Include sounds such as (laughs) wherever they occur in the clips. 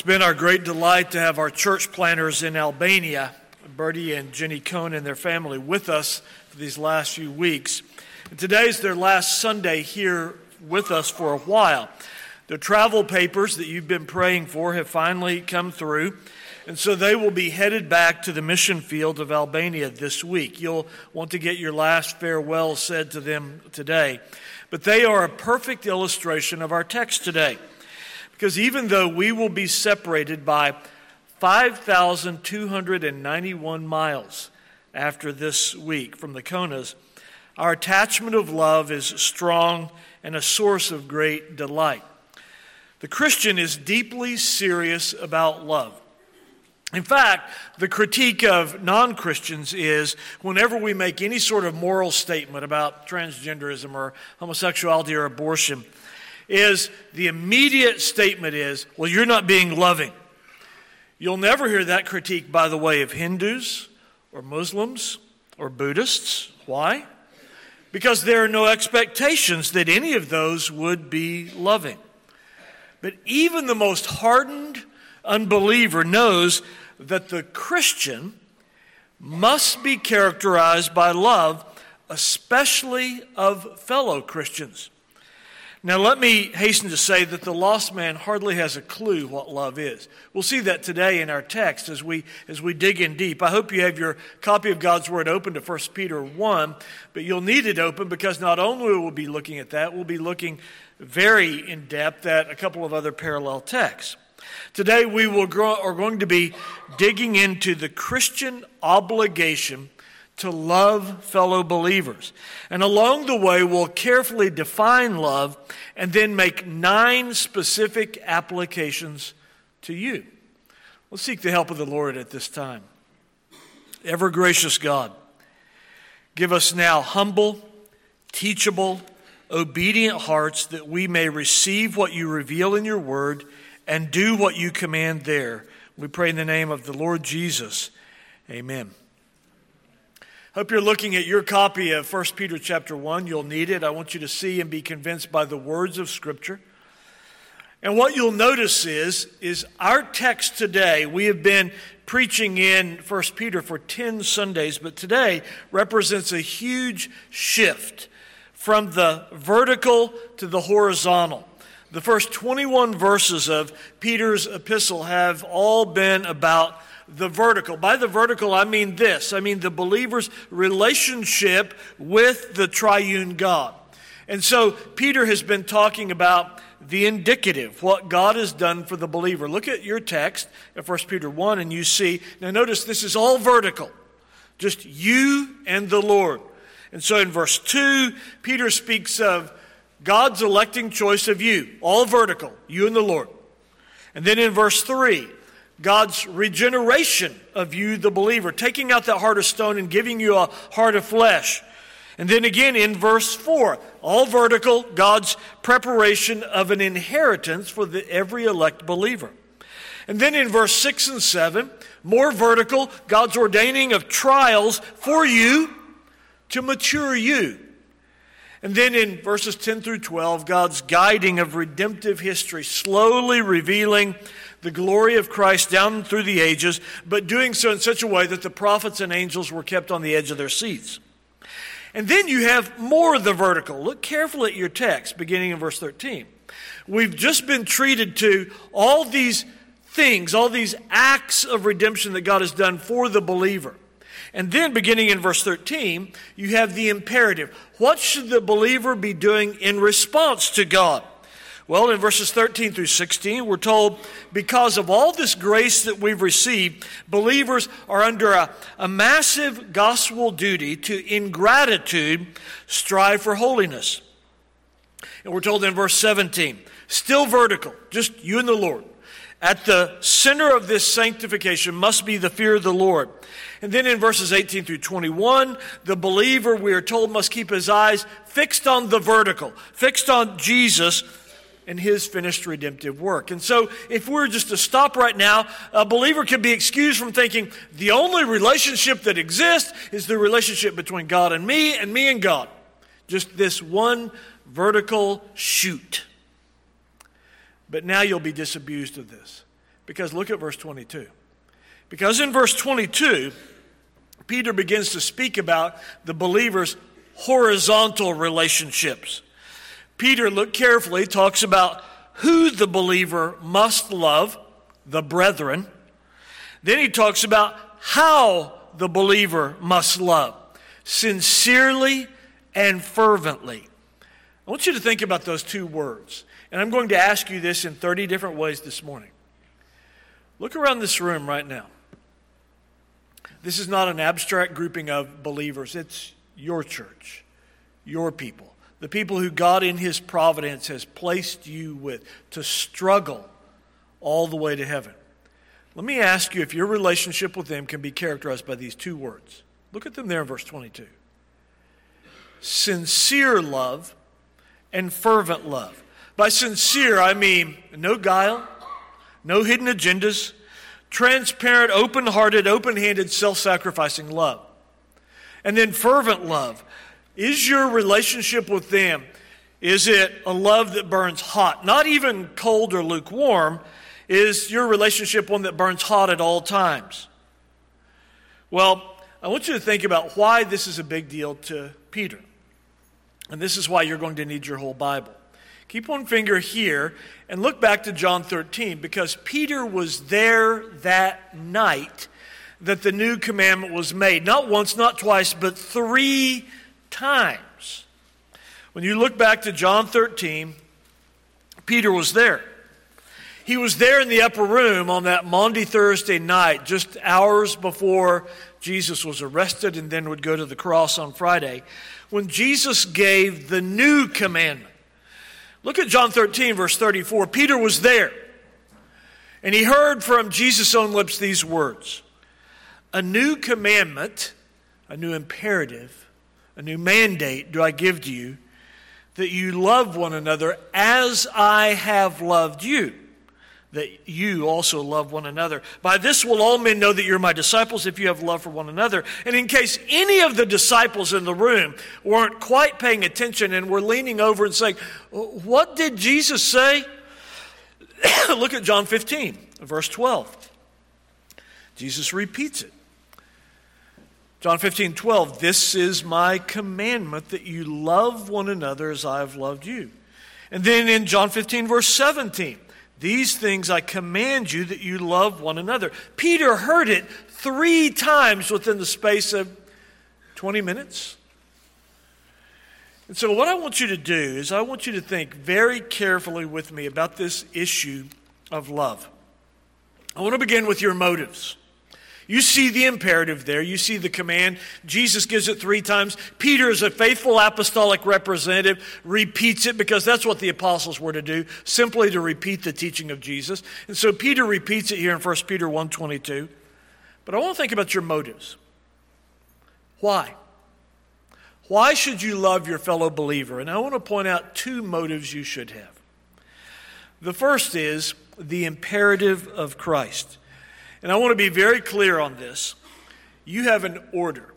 It's been our great delight to have our church planners in Albania, Bertie and Jenny Cohn and their family, with us for these last few weeks. And today's their last Sunday here with us for a while. The travel papers that you've been praying for have finally come through, and so they will be headed back to the mission field of Albania this week. You'll want to get your last farewell said to them today. But they are a perfect illustration of our text today. Because even though we will be separated by 5,291 miles after this week from the Konas, our attachment of love is strong and a source of great delight. The Christian is deeply serious about love. In fact, the critique of non Christians is whenever we make any sort of moral statement about transgenderism or homosexuality or abortion, is the immediate statement is, well, you're not being loving. You'll never hear that critique, by the way, of Hindus or Muslims or Buddhists. Why? Because there are no expectations that any of those would be loving. But even the most hardened unbeliever knows that the Christian must be characterized by love, especially of fellow Christians. Now, let me hasten to say that the lost man hardly has a clue what love is. We'll see that today in our text as we, as we dig in deep. I hope you have your copy of God's Word open to 1 Peter 1, but you'll need it open because not only will we be looking at that, we'll be looking very in depth at a couple of other parallel texts. Today, we will grow, are going to be digging into the Christian obligation to love fellow believers. And along the way, we'll carefully define love and then make nine specific applications to you. Let's seek the help of the Lord at this time. Ever gracious God, give us now humble, teachable, obedient hearts that we may receive what you reveal in your word and do what you command there. We pray in the name of the Lord Jesus. Amen. Hope you're looking at your copy of 1 Peter chapter 1. You'll need it. I want you to see and be convinced by the words of Scripture. And what you'll notice is, is our text today, we have been preaching in 1 Peter for 10 Sundays, but today represents a huge shift from the vertical to the horizontal. The first 21 verses of Peter's epistle have all been about the vertical. By the vertical, I mean this I mean the believer's relationship with the triune God. And so Peter has been talking about the indicative, what God has done for the believer. Look at your text at 1 Peter 1 and you see, now notice this is all vertical, just you and the Lord. And so in verse 2, Peter speaks of God's electing choice of you, all vertical, you and the Lord. And then in verse 3, God's regeneration of you, the believer, taking out that heart of stone and giving you a heart of flesh. And then again in verse 4, all vertical, God's preparation of an inheritance for the, every elect believer. And then in verse 6 and 7, more vertical, God's ordaining of trials for you to mature you. And then in verses 10 through 12, God's guiding of redemptive history, slowly revealing the glory of Christ down through the ages, but doing so in such a way that the prophets and angels were kept on the edge of their seats. And then you have more of the vertical. Look carefully at your text, beginning in verse 13. We've just been treated to all these things, all these acts of redemption that God has done for the believer. And then, beginning in verse 13, you have the imperative. What should the believer be doing in response to God? Well, in verses 13 through 16, we're told because of all this grace that we've received, believers are under a, a massive gospel duty to, in gratitude, strive for holiness. And we're told in verse 17, still vertical, just you and the Lord. At the center of this sanctification must be the fear of the Lord. And then in verses 18 through 21, the believer, we are told, must keep his eyes fixed on the vertical, fixed on Jesus and his finished redemptive work. And so, if we we're just to stop right now, a believer can be excused from thinking the only relationship that exists is the relationship between God and me and me and God. Just this one vertical shoot. But now you'll be disabused of this Because look at verse 22. Because in verse 22, Peter begins to speak about the believer's horizontal relationships. Peter, look carefully, talks about who the believer must love, the brethren. Then he talks about how the believer must love, sincerely and fervently. I want you to think about those two words. And I'm going to ask you this in 30 different ways this morning. Look around this room right now. This is not an abstract grouping of believers, it's your church, your people, the people who God in His providence has placed you with to struggle all the way to heaven. Let me ask you if your relationship with them can be characterized by these two words. Look at them there in verse 22 sincere love and fervent love. By sincere, I mean no guile, no hidden agendas, transparent, open hearted, open handed, self sacrificing love. And then fervent love. Is your relationship with them, is it a love that burns hot? Not even cold or lukewarm. Is your relationship one that burns hot at all times? Well, I want you to think about why this is a big deal to Peter. And this is why you're going to need your whole Bible. Keep one finger here and look back to John 13 because Peter was there that night that the new commandment was made. Not once, not twice, but three times. When you look back to John 13, Peter was there. He was there in the upper room on that Maundy Thursday night, just hours before Jesus was arrested and then would go to the cross on Friday, when Jesus gave the new commandment. Look at John 13, verse 34. Peter was there, and he heard from Jesus' own lips these words A new commandment, a new imperative, a new mandate do I give to you, that you love one another as I have loved you that you also love one another. By this will all men know that you're my disciples if you have love for one another. And in case any of the disciples in the room weren't quite paying attention and were leaning over and saying, What did Jesus say? (coughs) Look at John 15, verse 12. Jesus repeats it. John 15, 12. This is my commandment that you love one another as I have loved you. And then in John 15, verse 17. These things I command you that you love one another. Peter heard it three times within the space of 20 minutes. And so, what I want you to do is, I want you to think very carefully with me about this issue of love. I want to begin with your motives. You see the imperative there. You see the command. Jesus gives it three times. Peter, is a faithful apostolic representative, repeats it because that's what the apostles were to do, simply to repeat the teaching of Jesus. And so Peter repeats it here in 1 Peter 1.22. But I want to think about your motives. Why? Why should you love your fellow believer? And I want to point out two motives you should have. The first is the imperative of Christ. And I want to be very clear on this. You have an order,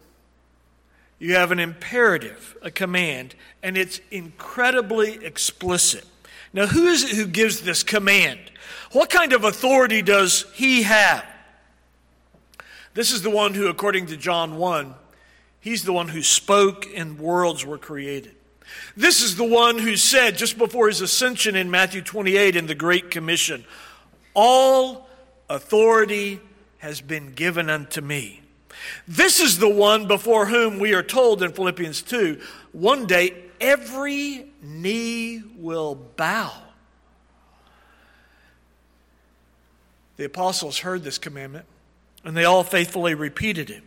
you have an imperative, a command, and it's incredibly explicit. Now, who is it who gives this command? What kind of authority does he have? This is the one who, according to John 1, he's the one who spoke and worlds were created. This is the one who said just before his ascension in Matthew 28 in the Great Commission, All authority has been given unto me. This is the one before whom we are told in Philippians 2 one day every knee will bow. The apostles heard this commandment and they all faithfully repeated it.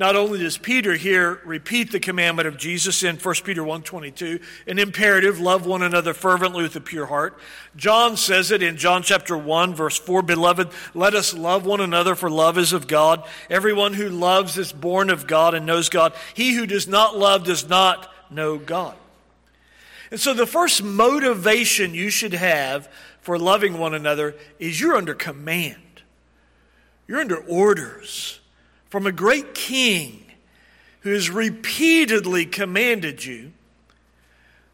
Not only does Peter here repeat the commandment of Jesus in 1 Peter 1:22, an imperative, love one another fervently with a pure heart. John says it in John chapter 1 verse 4, beloved, let us love one another for love is of God. Everyone who loves is born of God and knows God. He who does not love does not know God. And so the first motivation you should have for loving one another is you're under command. You're under orders from a great king who has repeatedly commanded you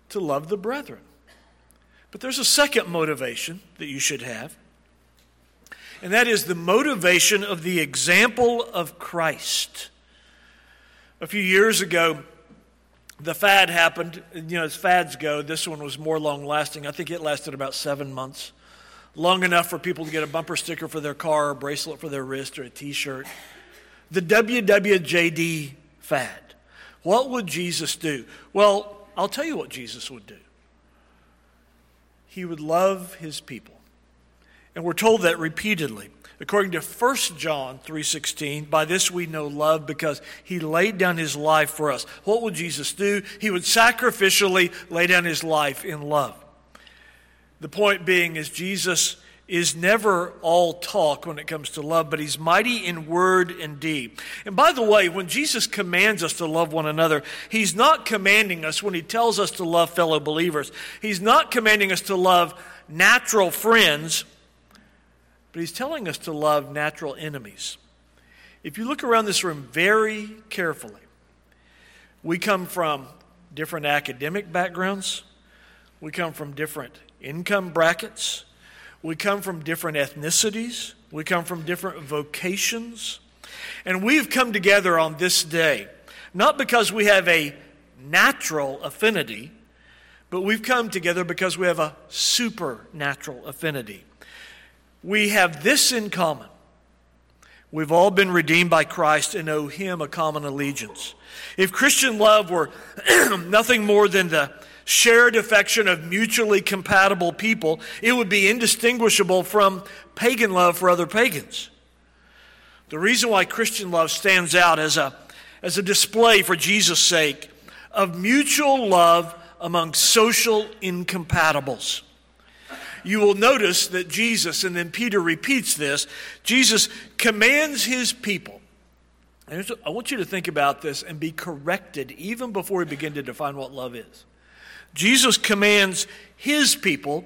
to love the brethren. But there's a second motivation that you should have, and that is the motivation of the example of Christ. A few years ago, the fad happened. You know, as fads go, this one was more long lasting. I think it lasted about seven months. Long enough for people to get a bumper sticker for their car, a bracelet for their wrist, or a t shirt. The WWJD fad. What would Jesus do? Well, I'll tell you what Jesus would do. He would love his people. And we're told that repeatedly. According to 1 John 3:16, by this we know love because he laid down his life for us. What would Jesus do? He would sacrificially lay down his life in love. The point being is Jesus is never all talk when it comes to love, but he's mighty in word and deed. And by the way, when Jesus commands us to love one another, he's not commanding us when he tells us to love fellow believers. He's not commanding us to love natural friends but he's telling us to love natural enemies. If you look around this room very carefully, we come from different academic backgrounds, we come from different income brackets, we come from different ethnicities, we come from different vocations, and we've come together on this day, not because we have a natural affinity, but we've come together because we have a supernatural affinity we have this in common. We've all been redeemed by Christ and owe Him a common allegiance. If Christian love were (clears throat) nothing more than the shared affection of mutually compatible people, it would be indistinguishable from pagan love for other pagans. The reason why Christian love stands out as a, as a display for Jesus' sake of mutual love among social incompatibles you will notice that Jesus, and then Peter repeats this, Jesus commands his people. And I want you to think about this and be corrected even before we begin to define what love is. Jesus commands his people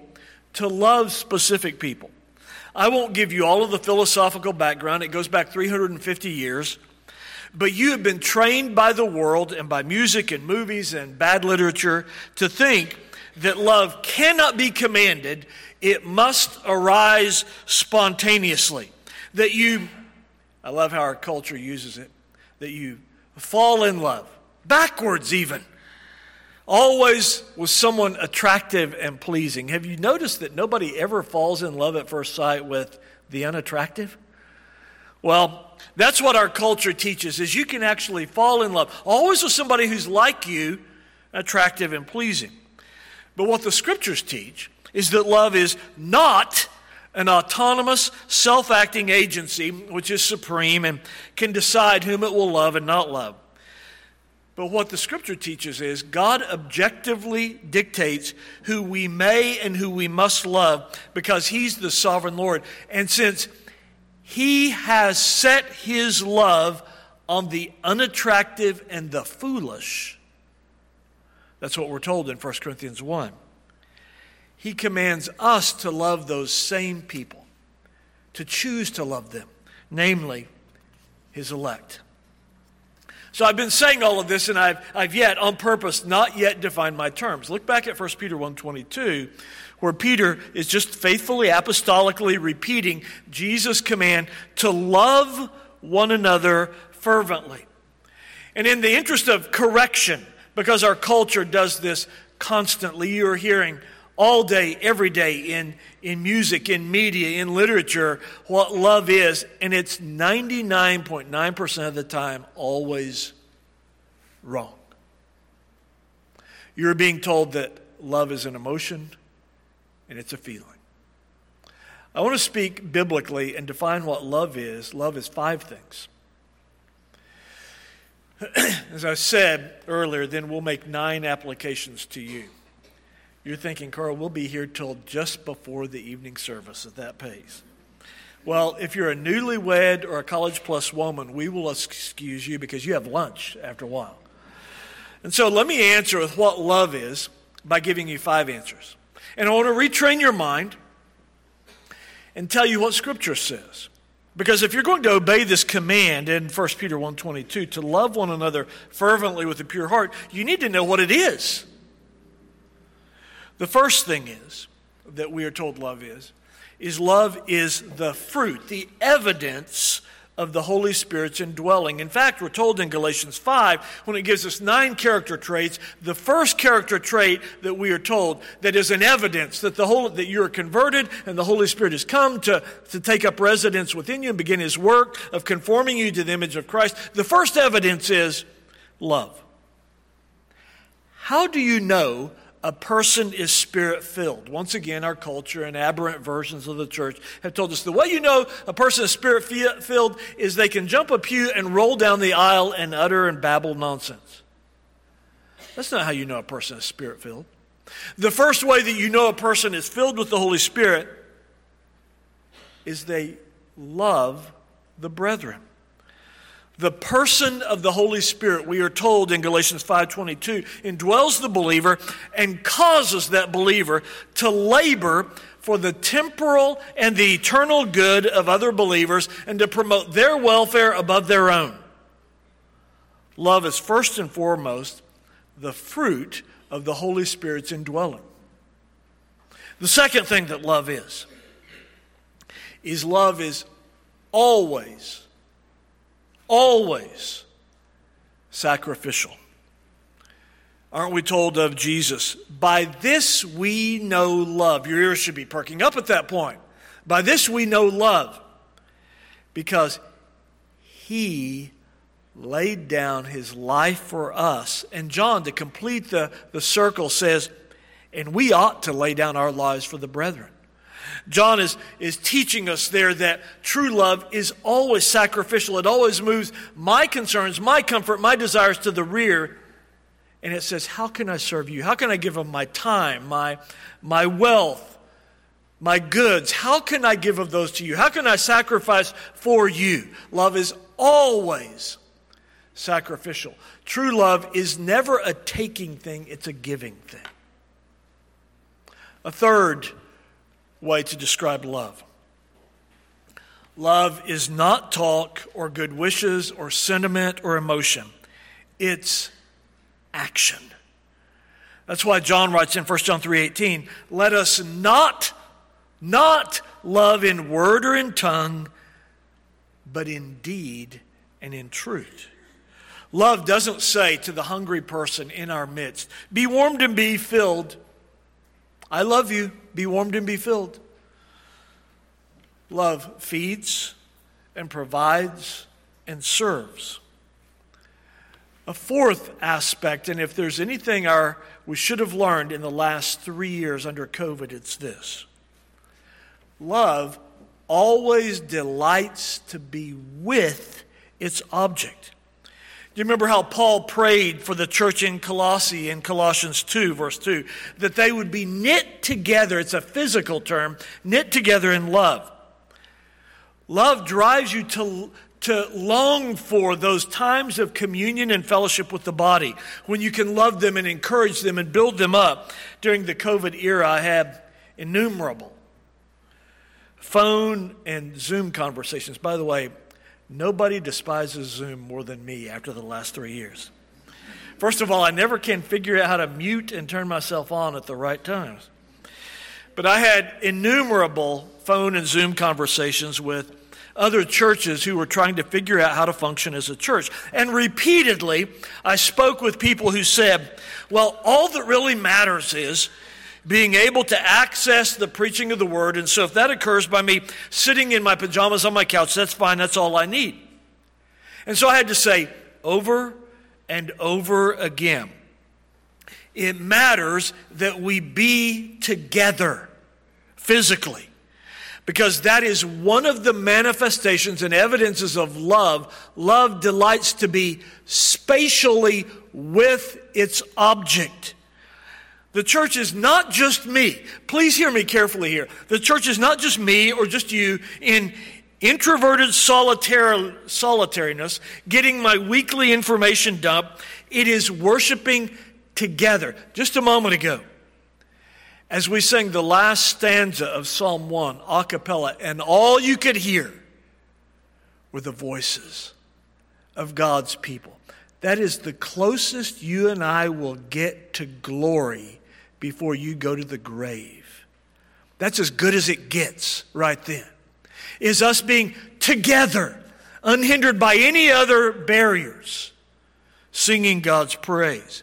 to love specific people. I won't give you all of the philosophical background, it goes back 350 years. But you have been trained by the world and by music and movies and bad literature to think that love cannot be commanded, it must arise spontaneously. That you, I love how our culture uses it, that you fall in love, backwards even, always was someone attractive and pleasing. Have you noticed that nobody ever falls in love at first sight with the unattractive? Well, that's what our culture teaches is you can actually fall in love always with somebody who's like you, attractive and pleasing. But what the scriptures teach is that love is not an autonomous, self acting agency which is supreme and can decide whom it will love and not love. But what the scripture teaches is God objectively dictates who we may and who we must love because He's the sovereign Lord. And since He has set His love on the unattractive and the foolish, that's what we're told in 1 Corinthians 1 he commands us to love those same people, to choose to love them, namely his elect. So I've been saying all of this, and I've, I've yet, on purpose, not yet defined my terms. Look back at 1 Peter 1.22, where Peter is just faithfully, apostolically repeating Jesus' command to love one another fervently. And in the interest of correction, because our culture does this constantly, you are hearing all day, every day in, in music, in media, in literature, what love is. And it's 99.9% of the time always wrong. You're being told that love is an emotion and it's a feeling. I want to speak biblically and define what love is. Love is five things. (clears throat) As I said earlier, then we'll make nine applications to you. You're thinking, Carl, we'll be here till just before the evening service at that pace. Well, if you're a newlywed or a college plus woman, we will excuse you because you have lunch after a while. And so let me answer with what love is by giving you five answers. And I want to retrain your mind and tell you what Scripture says. Because if you're going to obey this command in 1 Peter 1.22 to love one another fervently with a pure heart, you need to know what it is. The first thing is that we are told love is is love is the fruit, the evidence of the Holy Spirit's indwelling. In fact, we're told in Galatians 5, when it gives us nine character traits, the first character trait that we are told that is an evidence that, the whole, that you are converted and the Holy Spirit has come to, to take up residence within you and begin his work of conforming you to the image of Christ. The first evidence is love. How do you know a person is spirit filled. Once again, our culture and aberrant versions of the church have told us the way you know a person is spirit filled is they can jump a pew and roll down the aisle and utter and babble nonsense. That's not how you know a person is spirit filled. The first way that you know a person is filled with the Holy Spirit is they love the brethren the person of the holy spirit we are told in galatians 5.22 indwells the believer and causes that believer to labor for the temporal and the eternal good of other believers and to promote their welfare above their own. Love is first and foremost the fruit of the holy spirit's indwelling. The second thing that love is is love is always always sacrificial. Aren't we told of Jesus? By this we know love. Your ears should be perking up at that point. By this we know love. Because he laid down his life for us. And John, to complete the, the circle, says, and we ought to lay down our lives for the brethren. John is, is teaching us there that true love is always sacrificial. It always moves my concerns, my comfort, my desires to the rear. And it says, How can I serve you? How can I give of my time, my, my wealth, my goods? How can I give of those to you? How can I sacrifice for you? Love is always sacrificial. True love is never a taking thing, it's a giving thing. A third way to describe love. Love is not talk or good wishes or sentiment or emotion, it's action. That's why John writes in 1 John 3:18, "Let us not not love in word or in tongue, but in deed and in truth." Love doesn't say to the hungry person in our midst, "Be warmed and be filled." I love you. Be warmed and be filled. Love feeds and provides and serves. A fourth aspect, and if there's anything our, we should have learned in the last three years under COVID, it's this love always delights to be with its object. Do you remember how Paul prayed for the church in Colossae in Colossians 2, verse 2, that they would be knit together? It's a physical term, knit together in love. Love drives you to, to long for those times of communion and fellowship with the body when you can love them and encourage them and build them up. During the COVID era, I had innumerable phone and Zoom conversations. By the way, Nobody despises Zoom more than me after the last three years. First of all, I never can figure out how to mute and turn myself on at the right times. But I had innumerable phone and Zoom conversations with other churches who were trying to figure out how to function as a church. And repeatedly, I spoke with people who said, well, all that really matters is being able to access the preaching of the word. And so if that occurs by me sitting in my pajamas on my couch, that's fine. That's all I need. And so I had to say over and over again it matters that we be together physically. Because that is one of the manifestations and evidences of love. Love delights to be spatially with its object. The church is not just me. Please hear me carefully here. The church is not just me or just you in introverted solitariness, getting my weekly information dump. It is worshiping together. Just a moment ago, as we sang the last stanza of Psalm 1 a cappella, and all you could hear were the voices of God's people. That is the closest you and I will get to glory before you go to the grave. That's as good as it gets right then. Is us being together, unhindered by any other barriers, singing God's praise.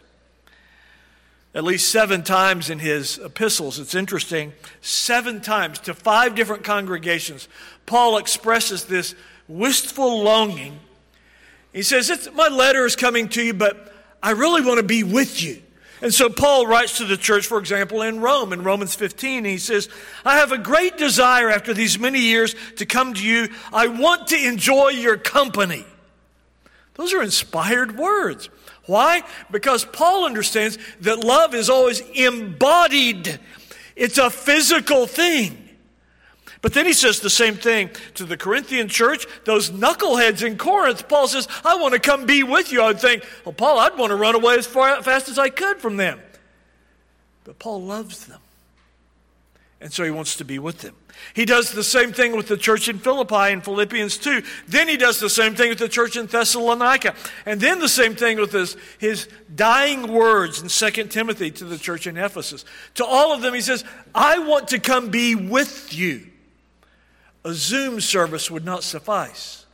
At least seven times in his epistles, it's interesting, seven times to five different congregations, Paul expresses this wistful longing. He says, My letter is coming to you, but I really want to be with you. And so Paul writes to the church, for example, in Rome, in Romans 15, he says, I have a great desire after these many years to come to you. I want to enjoy your company. Those are inspired words. Why? Because Paul understands that love is always embodied, it's a physical thing. But then he says the same thing to the Corinthian church, those knuckleheads in Corinth. Paul says, I want to come be with you. I would think, well, Paul, I'd want to run away as far, fast as I could from them. But Paul loves them. And so he wants to be with them. He does the same thing with the church in Philippi in Philippians 2. Then he does the same thing with the church in Thessalonica. And then the same thing with his, his dying words in 2 Timothy to the church in Ephesus. To all of them, he says, I want to come be with you a Zoom service would not suffice.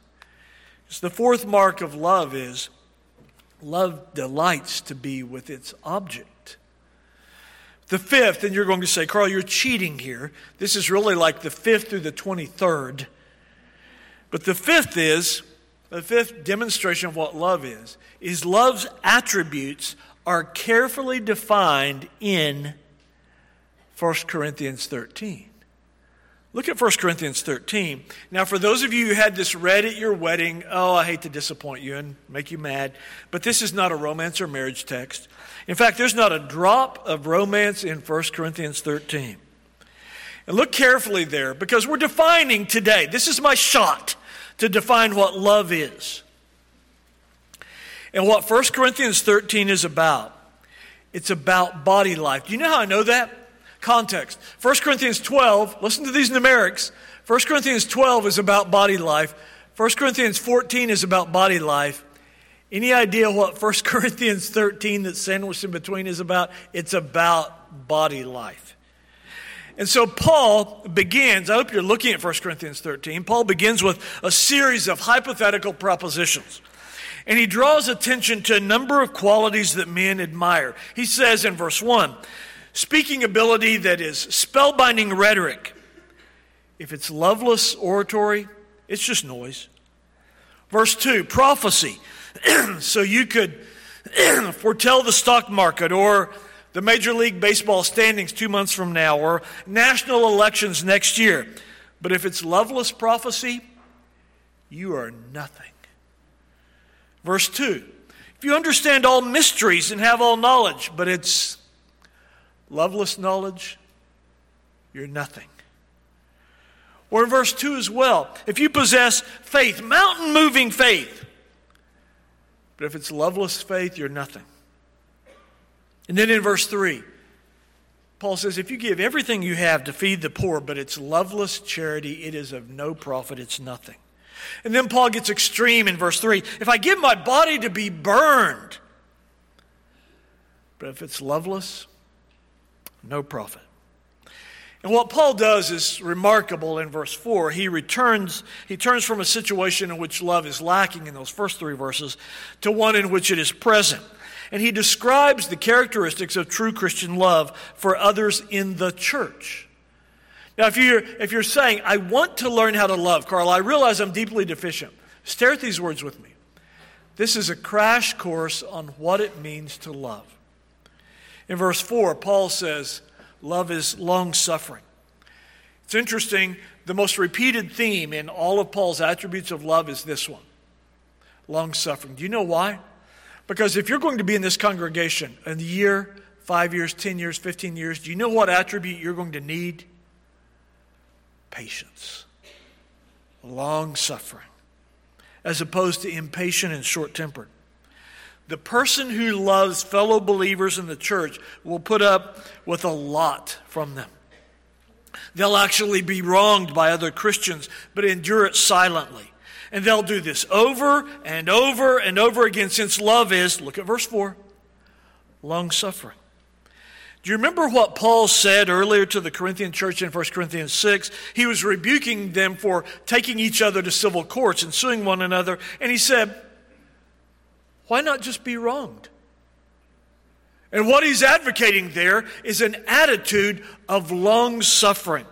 The fourth mark of love is love delights to be with its object. The fifth, and you're going to say, Carl, you're cheating here. This is really like the fifth through the 23rd. But the fifth is, the fifth demonstration of what love is, is love's attributes are carefully defined in 1 Corinthians 13. Look at 1 Corinthians 13. Now, for those of you who had this read at your wedding, oh, I hate to disappoint you and make you mad, but this is not a romance or marriage text. In fact, there's not a drop of romance in 1 Corinthians 13. And look carefully there because we're defining today. This is my shot to define what love is. And what 1 Corinthians 13 is about. It's about body life. Do you know how I know that? Context. 1 Corinthians 12, listen to these numerics. 1 Corinthians 12 is about body life. 1 Corinthians 14 is about body life. Any idea what 1 (laughs) Corinthians 13 that's sandwiched in between is about? It's about body life. And so Paul begins, I hope you're looking at 1 Corinthians 13. Paul begins with a series of hypothetical propositions. And he draws attention to a number of qualities that men admire. He says in verse 1 speaking ability that is spellbinding rhetoric. If it's loveless oratory, it's just noise. Verse 2 prophecy. (clears throat) so you could (clears throat) foretell the stock market or the Major League Baseball standings two months from now or national elections next year. But if it's loveless prophecy, you are nothing. Verse 2 If you understand all mysteries and have all knowledge, but it's loveless knowledge, you're nothing. Or in verse 2 as well, if you possess faith, mountain moving faith, but if it's loveless faith, you're nothing. And then in verse 3, Paul says, if you give everything you have to feed the poor, but it's loveless charity, it is of no profit, it's nothing. And then Paul gets extreme in verse 3 if I give my body to be burned, but if it's loveless, no profit. And what Paul does is remarkable in verse 4. He returns, he turns from a situation in which love is lacking in those first three verses to one in which it is present. And he describes the characteristics of true Christian love for others in the church. Now, if you're, if you're saying, I want to learn how to love, Carl, I realize I'm deeply deficient, stare at these words with me. This is a crash course on what it means to love. In verse 4, Paul says, Love is long suffering. It's interesting, the most repeated theme in all of Paul's attributes of love is this one long suffering. Do you know why? Because if you're going to be in this congregation in a year, five years, 10 years, 15 years, do you know what attribute you're going to need? Patience, long suffering, as opposed to impatient and short tempered. The person who loves fellow believers in the church will put up with a lot from them. They'll actually be wronged by other Christians, but endure it silently. And they'll do this over and over and over again since love is, look at verse 4, long suffering. Do you remember what Paul said earlier to the Corinthian church in 1 Corinthians 6? He was rebuking them for taking each other to civil courts and suing one another. And he said, Why not just be wronged? And what he's advocating there is an attitude of long suffering.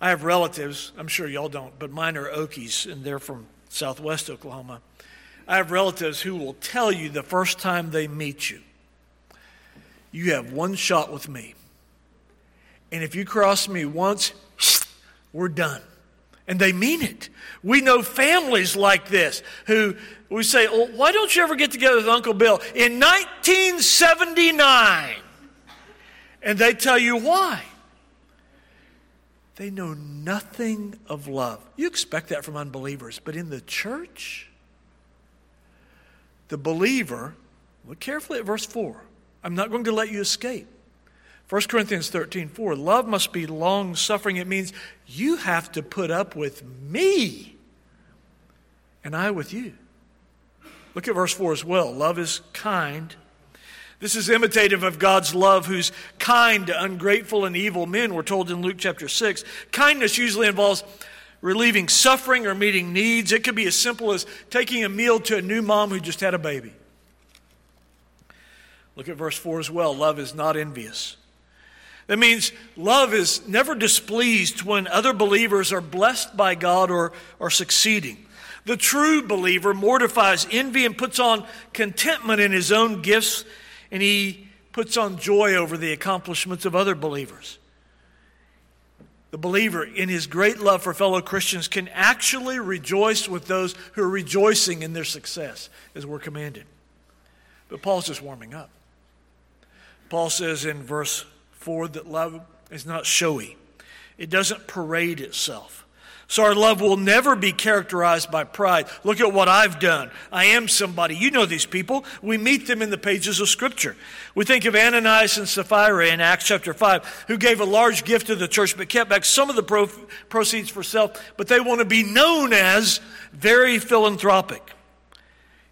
I have relatives, I'm sure y'all don't, but mine are Okies, and they're from southwest Oklahoma. I have relatives who will tell you the first time they meet you you have one shot with me. And if you cross me once, (sniffs) we're done. And they mean it. We know families like this who we say, well, why don't you ever get together with Uncle Bill? In 1979. And they tell you why. They know nothing of love. You expect that from unbelievers. But in the church, the believer, look carefully at verse 4 I'm not going to let you escape. 1 Corinthians 13, 4. Love must be long suffering. It means you have to put up with me and I with you. Look at verse 4 as well. Love is kind. This is imitative of God's love, who's kind to ungrateful and evil men, we're told in Luke chapter 6. Kindness usually involves relieving suffering or meeting needs. It could be as simple as taking a meal to a new mom who just had a baby. Look at verse 4 as well. Love is not envious. That means love is never displeased when other believers are blessed by God or are succeeding. The true believer mortifies envy and puts on contentment in his own gifts, and he puts on joy over the accomplishments of other believers. The believer, in his great love for fellow Christians, can actually rejoice with those who are rejoicing in their success, as we're commanded. But Paul's just warming up. Paul says in verse 4 that love is not showy, it doesn't parade itself. So our love will never be characterized by pride. Look at what I've done. I am somebody. You know these people. We meet them in the pages of Scripture. We think of Ananias and Sapphira in Acts chapter 5, who gave a large gift to the church but kept back some of the pro- proceeds for self, but they want to be known as very philanthropic.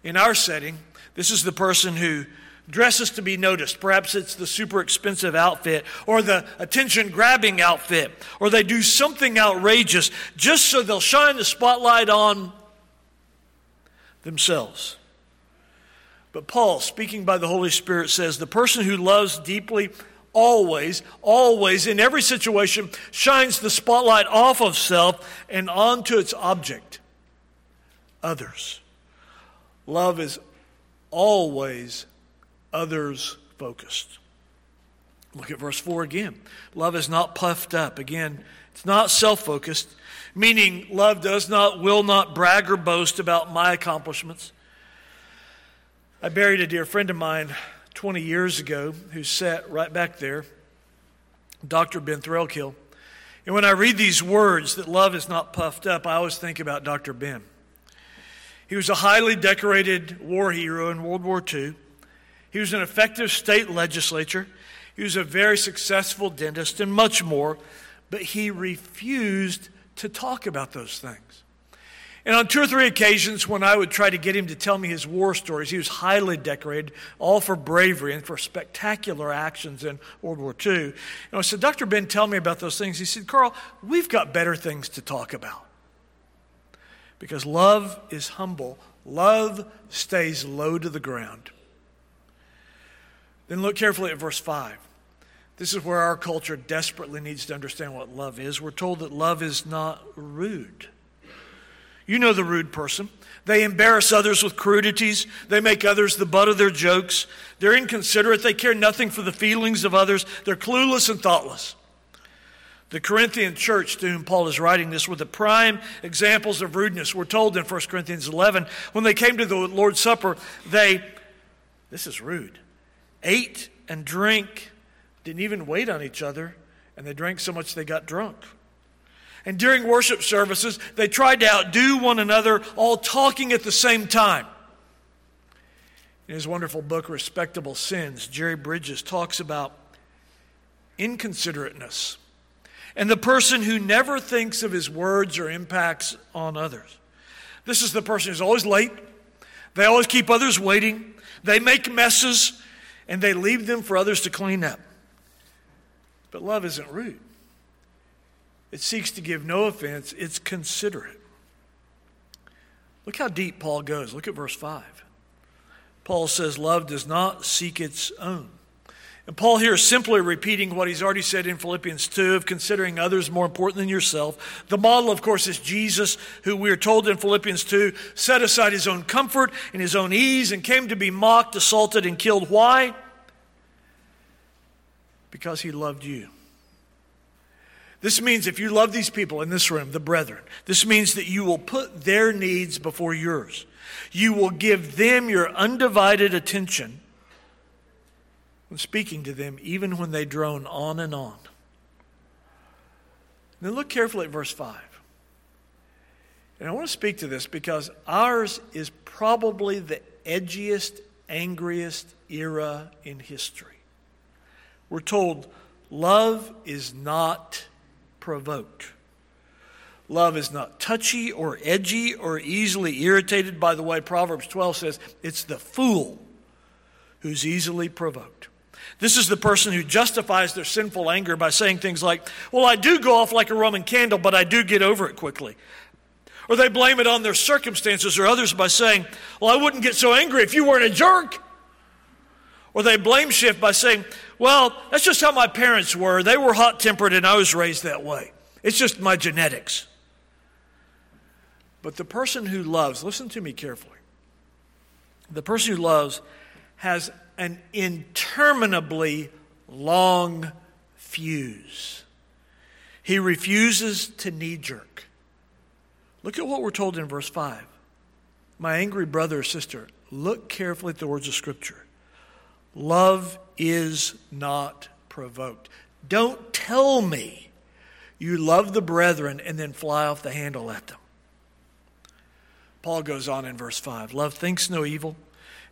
In our setting, this is the person who dresses to be noticed. Perhaps it's the super expensive outfit or the attention grabbing outfit, or they do something outrageous just so they'll shine the spotlight on themselves. But Paul, speaking by the Holy Spirit, says the person who loves deeply always, always, in every situation, shines the spotlight off of self and onto its object others. Love is always others focused. Look at verse 4 again. Love is not puffed up. Again, it's not self focused, meaning love does not, will not brag or boast about my accomplishments. I buried a dear friend of mine 20 years ago who sat right back there, Dr. Ben Threlkill. And when I read these words that love is not puffed up, I always think about Dr. Ben. He was a highly decorated war hero in World War II. He was an effective state legislature. He was a very successful dentist and much more, but he refused to talk about those things. And on two or three occasions, when I would try to get him to tell me his war stories, he was highly decorated, all for bravery and for spectacular actions in World War II. And I said, Dr. Ben, tell me about those things. He said, Carl, we've got better things to talk about. Because love is humble, love stays low to the ground. Then look carefully at verse 5. This is where our culture desperately needs to understand what love is. We're told that love is not rude. You know the rude person. They embarrass others with crudities. They make others the butt of their jokes. They're inconsiderate. They care nothing for the feelings of others. They're clueless and thoughtless. The Corinthian church to whom Paul is writing this were the prime examples of rudeness. We're told in 1 Corinthians 11, when they came to the Lord's Supper, they, this is rude ate and drank, didn't even wait on each other, and they drank so much they got drunk. And during worship services, they tried to outdo one another, all talking at the same time. In his wonderful book, Respectable Sins, Jerry Bridges talks about inconsiderateness and the person who never thinks of his words or impacts on others. This is the person who's always late. They always keep others waiting. They make messes and they leave them for others to clean up. But love isn't rude. It seeks to give no offense, it's considerate. Look how deep Paul goes. Look at verse 5. Paul says, Love does not seek its own. And Paul here is simply repeating what he's already said in Philippians 2 of considering others more important than yourself. The model, of course, is Jesus, who we are told in Philippians 2 set aside his own comfort and his own ease and came to be mocked, assaulted, and killed. Why? Because he loved you. This means if you love these people in this room, the brethren, this means that you will put their needs before yours. You will give them your undivided attention when speaking to them, even when they drone on and on. Now look carefully at verse 5. And I want to speak to this because ours is probably the edgiest, angriest era in history. We're told love is not provoked. Love is not touchy or edgy or easily irritated. By the way, Proverbs 12 says it's the fool who's easily provoked. This is the person who justifies their sinful anger by saying things like, Well, I do go off like a Roman candle, but I do get over it quickly. Or they blame it on their circumstances or others by saying, Well, I wouldn't get so angry if you weren't a jerk. Or they blame shift by saying, Well, that's just how my parents were. They were hot tempered and I was raised that way. It's just my genetics. But the person who loves, listen to me carefully, the person who loves has an interminably long fuse. He refuses to knee jerk. Look at what we're told in verse 5. My angry brother or sister, look carefully at the words of Scripture. Love is not provoked. Don't tell me you love the brethren and then fly off the handle at them. Paul goes on in verse 5 Love thinks no evil,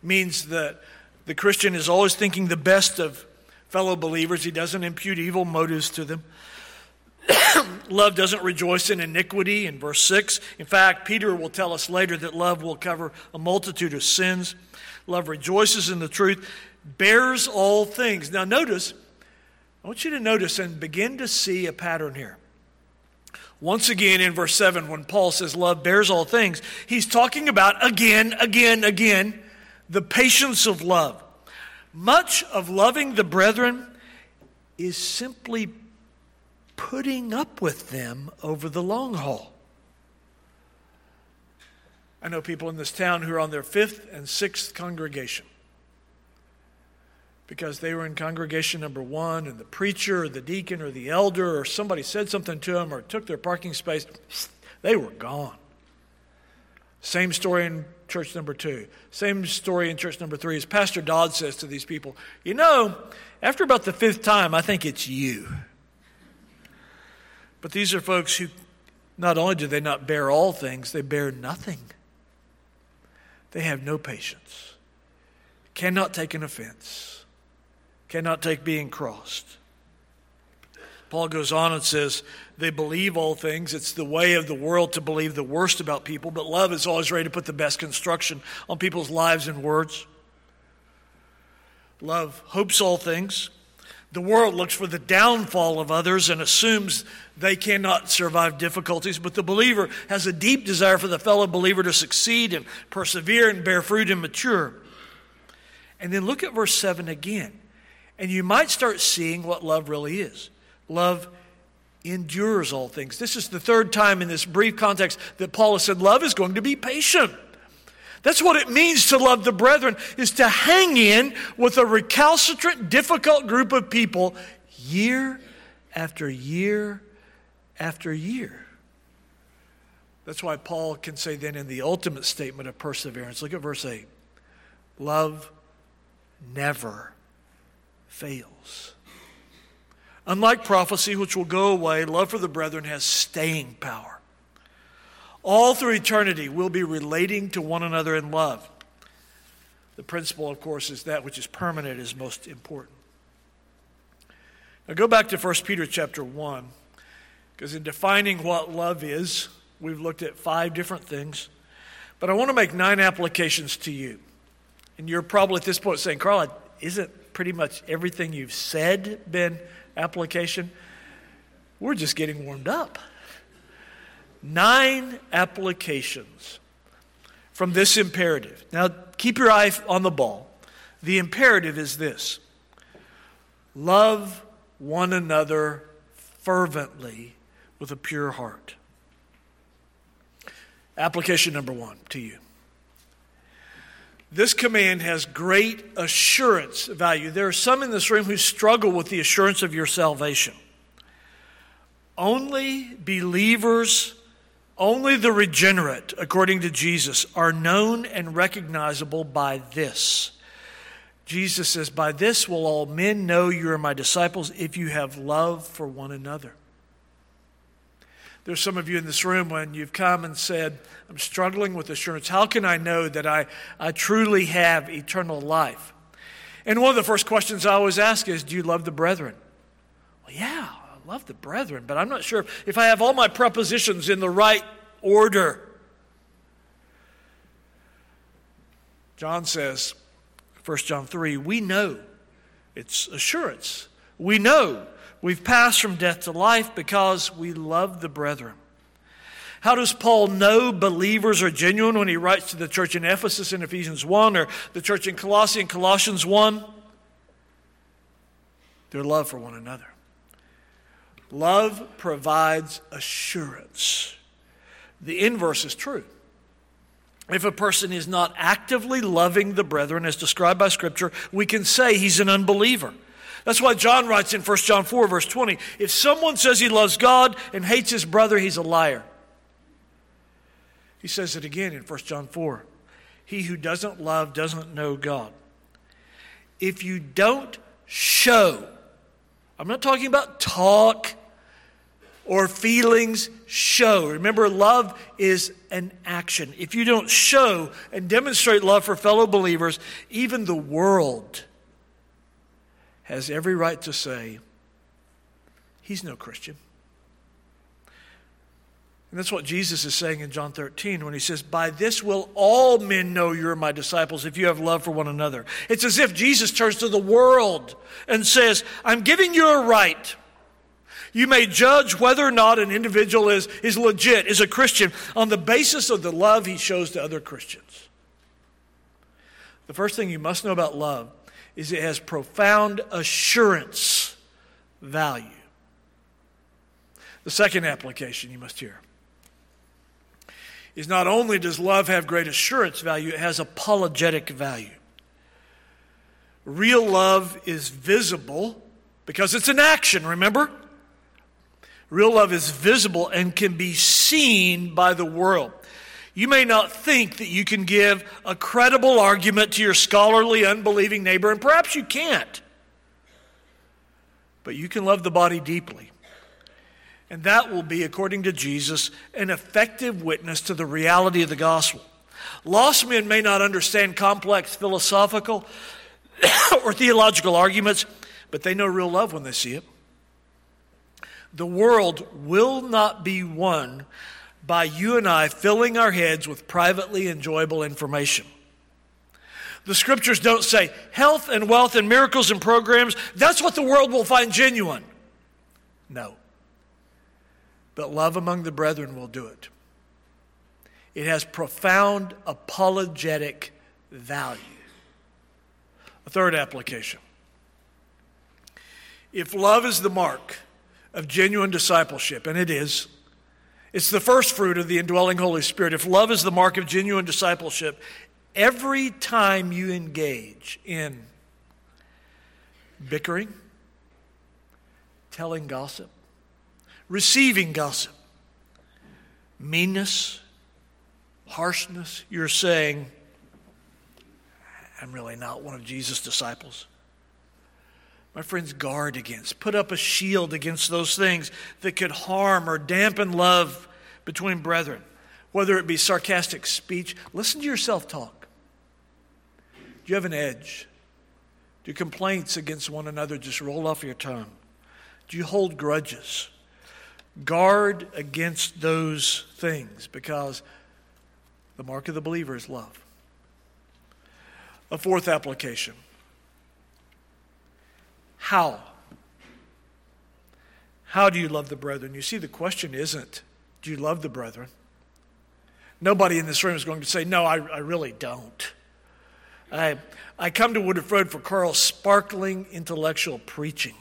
means that the Christian is always thinking the best of fellow believers, he doesn't impute evil motives to them. (coughs) love doesn't rejoice in iniquity in verse 6. In fact, Peter will tell us later that love will cover a multitude of sins. Love rejoices in the truth, bears all things. Now, notice, I want you to notice and begin to see a pattern here. Once again, in verse 7, when Paul says love bears all things, he's talking about again, again, again, the patience of love. Much of loving the brethren is simply putting up with them over the long haul. I know people in this town who are on their fifth and sixth congregation because they were in congregation number one, and the preacher or the deacon or the elder or somebody said something to them or took their parking space, they were gone. Same story in church number two. Same story in church number three. As Pastor Dodd says to these people, you know, after about the fifth time, I think it's you. But these are folks who not only do they not bear all things, they bear nothing. They have no patience, cannot take an offense cannot take being crossed. Paul goes on and says, they believe all things. It's the way of the world to believe the worst about people, but love is always ready to put the best construction on people's lives and words. Love hopes all things. The world looks for the downfall of others and assumes they cannot survive difficulties, but the believer has a deep desire for the fellow believer to succeed and persevere and bear fruit and mature. And then look at verse 7 again. And you might start seeing what love really is. Love endures all things. This is the third time in this brief context that Paul has said love is going to be patient. That's what it means to love the brethren, is to hang in with a recalcitrant, difficult group of people year after year after year. That's why Paul can say then in the ultimate statement of perseverance, look at verse 8 love never fails. Unlike prophecy, which will go away, love for the brethren has staying power. All through eternity, we'll be relating to one another in love. The principle, of course, is that which is permanent is most important. Now go back to 1 Peter chapter 1, because in defining what love is, we've looked at five different things. But I want to make nine applications to you. And you're probably at this point saying, Carl, isn't pretty much everything you've said been application, we're just getting warmed up. Nine applications from this imperative. Now, keep your eye on the ball. The imperative is this love one another fervently with a pure heart. Application number one to you. This command has great assurance value. There are some in this room who struggle with the assurance of your salvation. Only believers, only the regenerate, according to Jesus, are known and recognizable by this. Jesus says, By this will all men know you are my disciples if you have love for one another. There's some of you in this room when you've come and said, I'm struggling with assurance. How can I know that I, I truly have eternal life? And one of the first questions I always ask is, Do you love the brethren? Well, yeah, I love the brethren, but I'm not sure if I have all my prepositions in the right order. John says, 1 John 3, we know. It's assurance. We know We've passed from death to life because we love the brethren. How does Paul know believers are genuine when he writes to the church in Ephesus in Ephesians 1 or the church in Colossae in Colossians 1? Their love for one another. Love provides assurance. The inverse is true. If a person is not actively loving the brethren as described by Scripture, we can say he's an unbeliever. That's why John writes in 1 John 4, verse 20 if someone says he loves God and hates his brother, he's a liar. He says it again in 1 John 4 He who doesn't love doesn't know God. If you don't show, I'm not talking about talk or feelings, show. Remember, love is an action. If you don't show and demonstrate love for fellow believers, even the world has every right to say, he's no Christian. And that's what Jesus is saying in John 13 when he says, By this will all men know you're my disciples if you have love for one another. It's as if Jesus turns to the world and says, I'm giving you a right. You may judge whether or not an individual is, is legit, is a Christian, on the basis of the love he shows to other Christians. The first thing you must know about love is it has profound assurance value. The second application you must hear is not only does love have great assurance value, it has apologetic value. Real love is visible because it's an action, remember? Real love is visible and can be seen by the world. You may not think that you can give a credible argument to your scholarly, unbelieving neighbor, and perhaps you can't. But you can love the body deeply. And that will be, according to Jesus, an effective witness to the reality of the gospel. Lost men may not understand complex philosophical (coughs) or theological arguments, but they know real love when they see it. The world will not be won by you and I filling our heads with privately enjoyable information. The scriptures don't say health and wealth and miracles and programs, that's what the world will find genuine. No. But love among the brethren will do it. It has profound apologetic value. A third application. If love is the mark of genuine discipleship, and it is, it's the first fruit of the indwelling Holy Spirit. If love is the mark of genuine discipleship, every time you engage in bickering, telling gossip, receiving gossip, meanness, harshness, you're saying, I'm really not one of Jesus' disciples. My friends, guard against, put up a shield against those things that could harm or dampen love between brethren, whether it be sarcastic speech. Listen to yourself talk. Do you have an edge? Do complaints against one another just roll off your tongue? Do you hold grudges? Guard against those things because the mark of the believer is love. A fourth application how? How do you love the brethren? You see, the question isn't, do you love the brethren? Nobody in this room is going to say, no, I, I really don't. I, I come to Woodruff Road for Carl's sparkling intellectual preaching.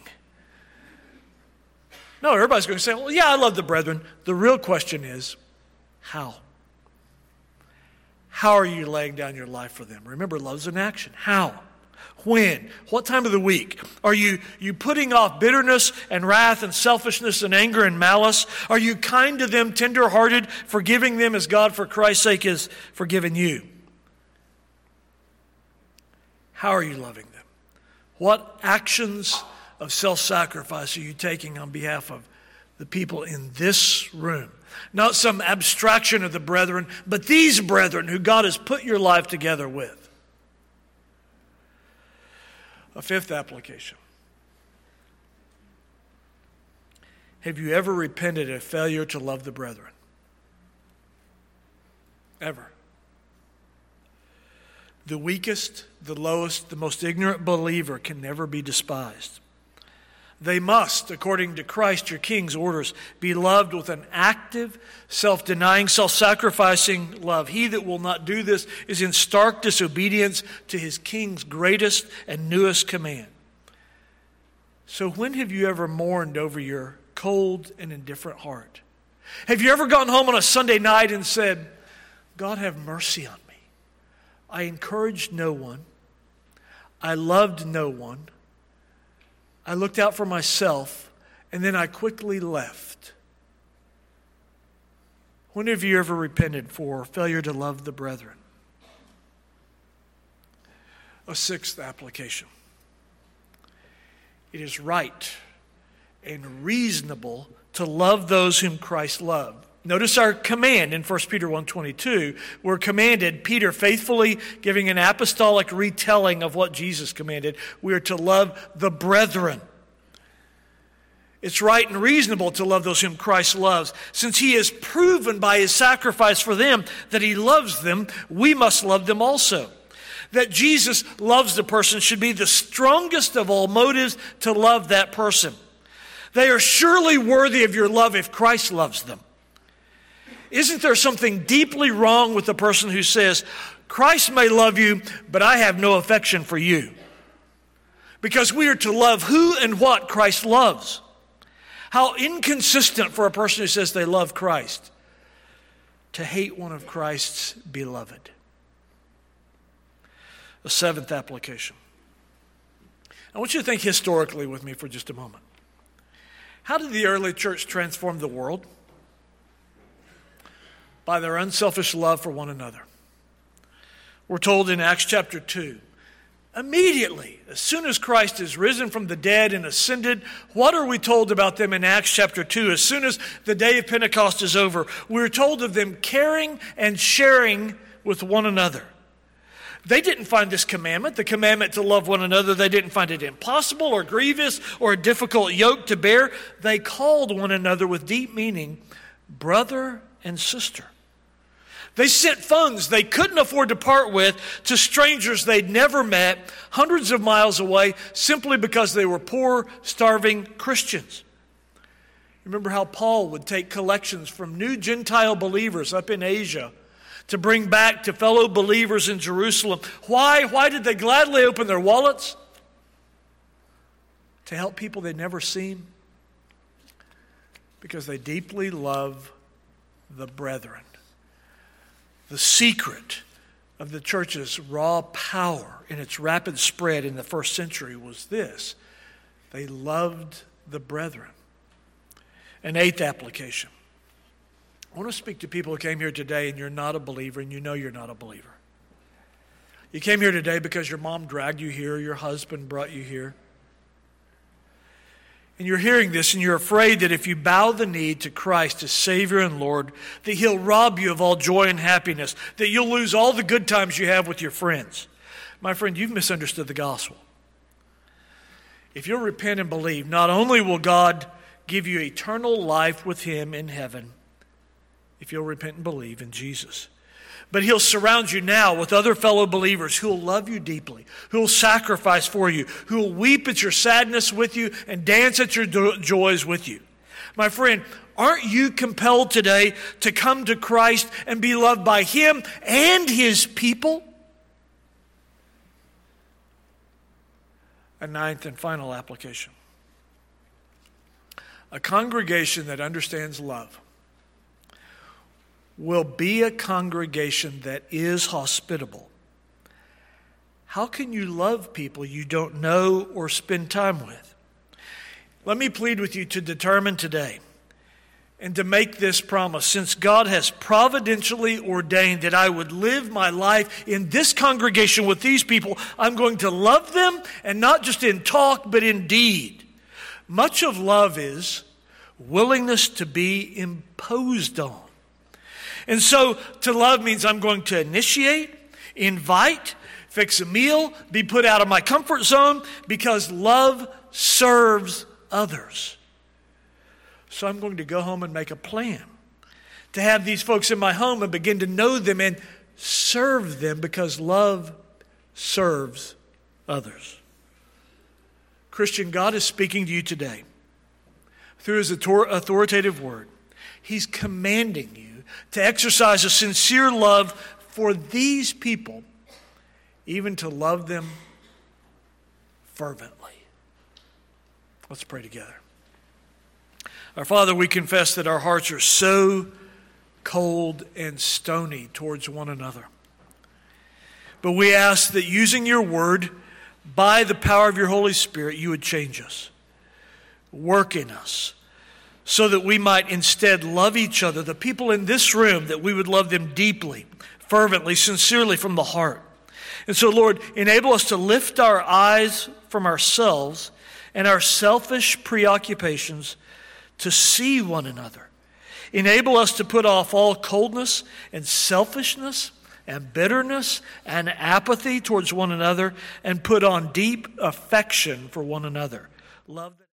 No, everybody's going to say, well, yeah, I love the brethren. The real question is, how? How are you laying down your life for them? Remember, love's an action. How? When? What time of the week? Are you, you putting off bitterness and wrath and selfishness and anger and malice? Are you kind to them, tenderhearted, forgiving them as God for Christ's sake has forgiven you? How are you loving them? What actions of self sacrifice are you taking on behalf of the people in this room? Not some abstraction of the brethren, but these brethren who God has put your life together with. A fifth application. Have you ever repented of failure to love the brethren? Ever. The weakest, the lowest, the most ignorant believer can never be despised. They must, according to Christ, your King's orders, be loved with an active, self denying, self sacrificing love. He that will not do this is in stark disobedience to his King's greatest and newest command. So, when have you ever mourned over your cold and indifferent heart? Have you ever gone home on a Sunday night and said, God, have mercy on me? I encouraged no one, I loved no one. I looked out for myself, and then I quickly left. When have you ever repented for failure to love the brethren? A sixth application. It is right and reasonable to love those whom Christ loved. Notice our command in 1 Peter 1:22. We're commanded, Peter faithfully giving an apostolic retelling of what Jesus commanded. We are to love the brethren. It's right and reasonable to love those whom Christ loves. Since he has proven by his sacrifice for them that he loves them, we must love them also. That Jesus loves the person should be the strongest of all motives to love that person. They are surely worthy of your love if Christ loves them. Isn't there something deeply wrong with the person who says, Christ may love you, but I have no affection for you? Because we are to love who and what Christ loves. How inconsistent for a person who says they love Christ to hate one of Christ's beloved. A seventh application. I want you to think historically with me for just a moment. How did the early church transform the world? By their unselfish love for one another. We're told in Acts chapter 2 immediately, as soon as Christ is risen from the dead and ascended, what are we told about them in Acts chapter 2? As soon as the day of Pentecost is over, we're told of them caring and sharing with one another. They didn't find this commandment, the commandment to love one another, they didn't find it impossible or grievous or a difficult yoke to bear. They called one another with deep meaning brother and sister. They sent funds they couldn't afford to part with to strangers they'd never met, hundreds of miles away, simply because they were poor, starving Christians. Remember how Paul would take collections from new Gentile believers up in Asia to bring back to fellow believers in Jerusalem. Why? Why did they gladly open their wallets? To help people they'd never seen? Because they deeply love the brethren. The secret of the church's raw power in its rapid spread in the first century was this they loved the brethren. An eighth application. I want to speak to people who came here today and you're not a believer and you know you're not a believer. You came here today because your mom dragged you here, your husband brought you here and you're hearing this and you're afraid that if you bow the knee to Christ as Savior and Lord, that He'll rob you of all joy and happiness, that you'll lose all the good times you have with your friends. My friend, you've misunderstood the gospel. If you'll repent and believe, not only will God give you eternal life with Him in heaven, if you'll repent and believe in Jesus, but he'll surround you now with other fellow believers who will love you deeply, who will sacrifice for you, who will weep at your sadness with you and dance at your joys with you. My friend, aren't you compelled today to come to Christ and be loved by Him and His people? A ninth and final application. A congregation that understands love will be a congregation that is hospitable. How can you love people you don't know or spend time with? Let me plead with you to determine today and to make this promise since God has providentially ordained that I would live my life in this congregation with these people, I'm going to love them and not just in talk, but in deed. Much of love is willingness to be imposed on. And so to love means I'm going to initiate, invite, fix a meal, be put out of my comfort zone because love serves others. So I'm going to go home and make a plan to have these folks in my home and begin to know them and serve them because love serves others. Christian, God is speaking to you today through His authoritative word. He's commanding you to exercise a sincere love for these people, even to love them fervently. Let's pray together. Our Father, we confess that our hearts are so cold and stony towards one another. But we ask that using your word, by the power of your Holy Spirit, you would change us, work in us, so that we might instead love each other, the people in this room, that we would love them deeply, fervently, sincerely from the heart. And so, Lord, enable us to lift our eyes from ourselves and our selfish preoccupations to see one another. Enable us to put off all coldness and selfishness and bitterness and apathy towards one another and put on deep affection for one another. Love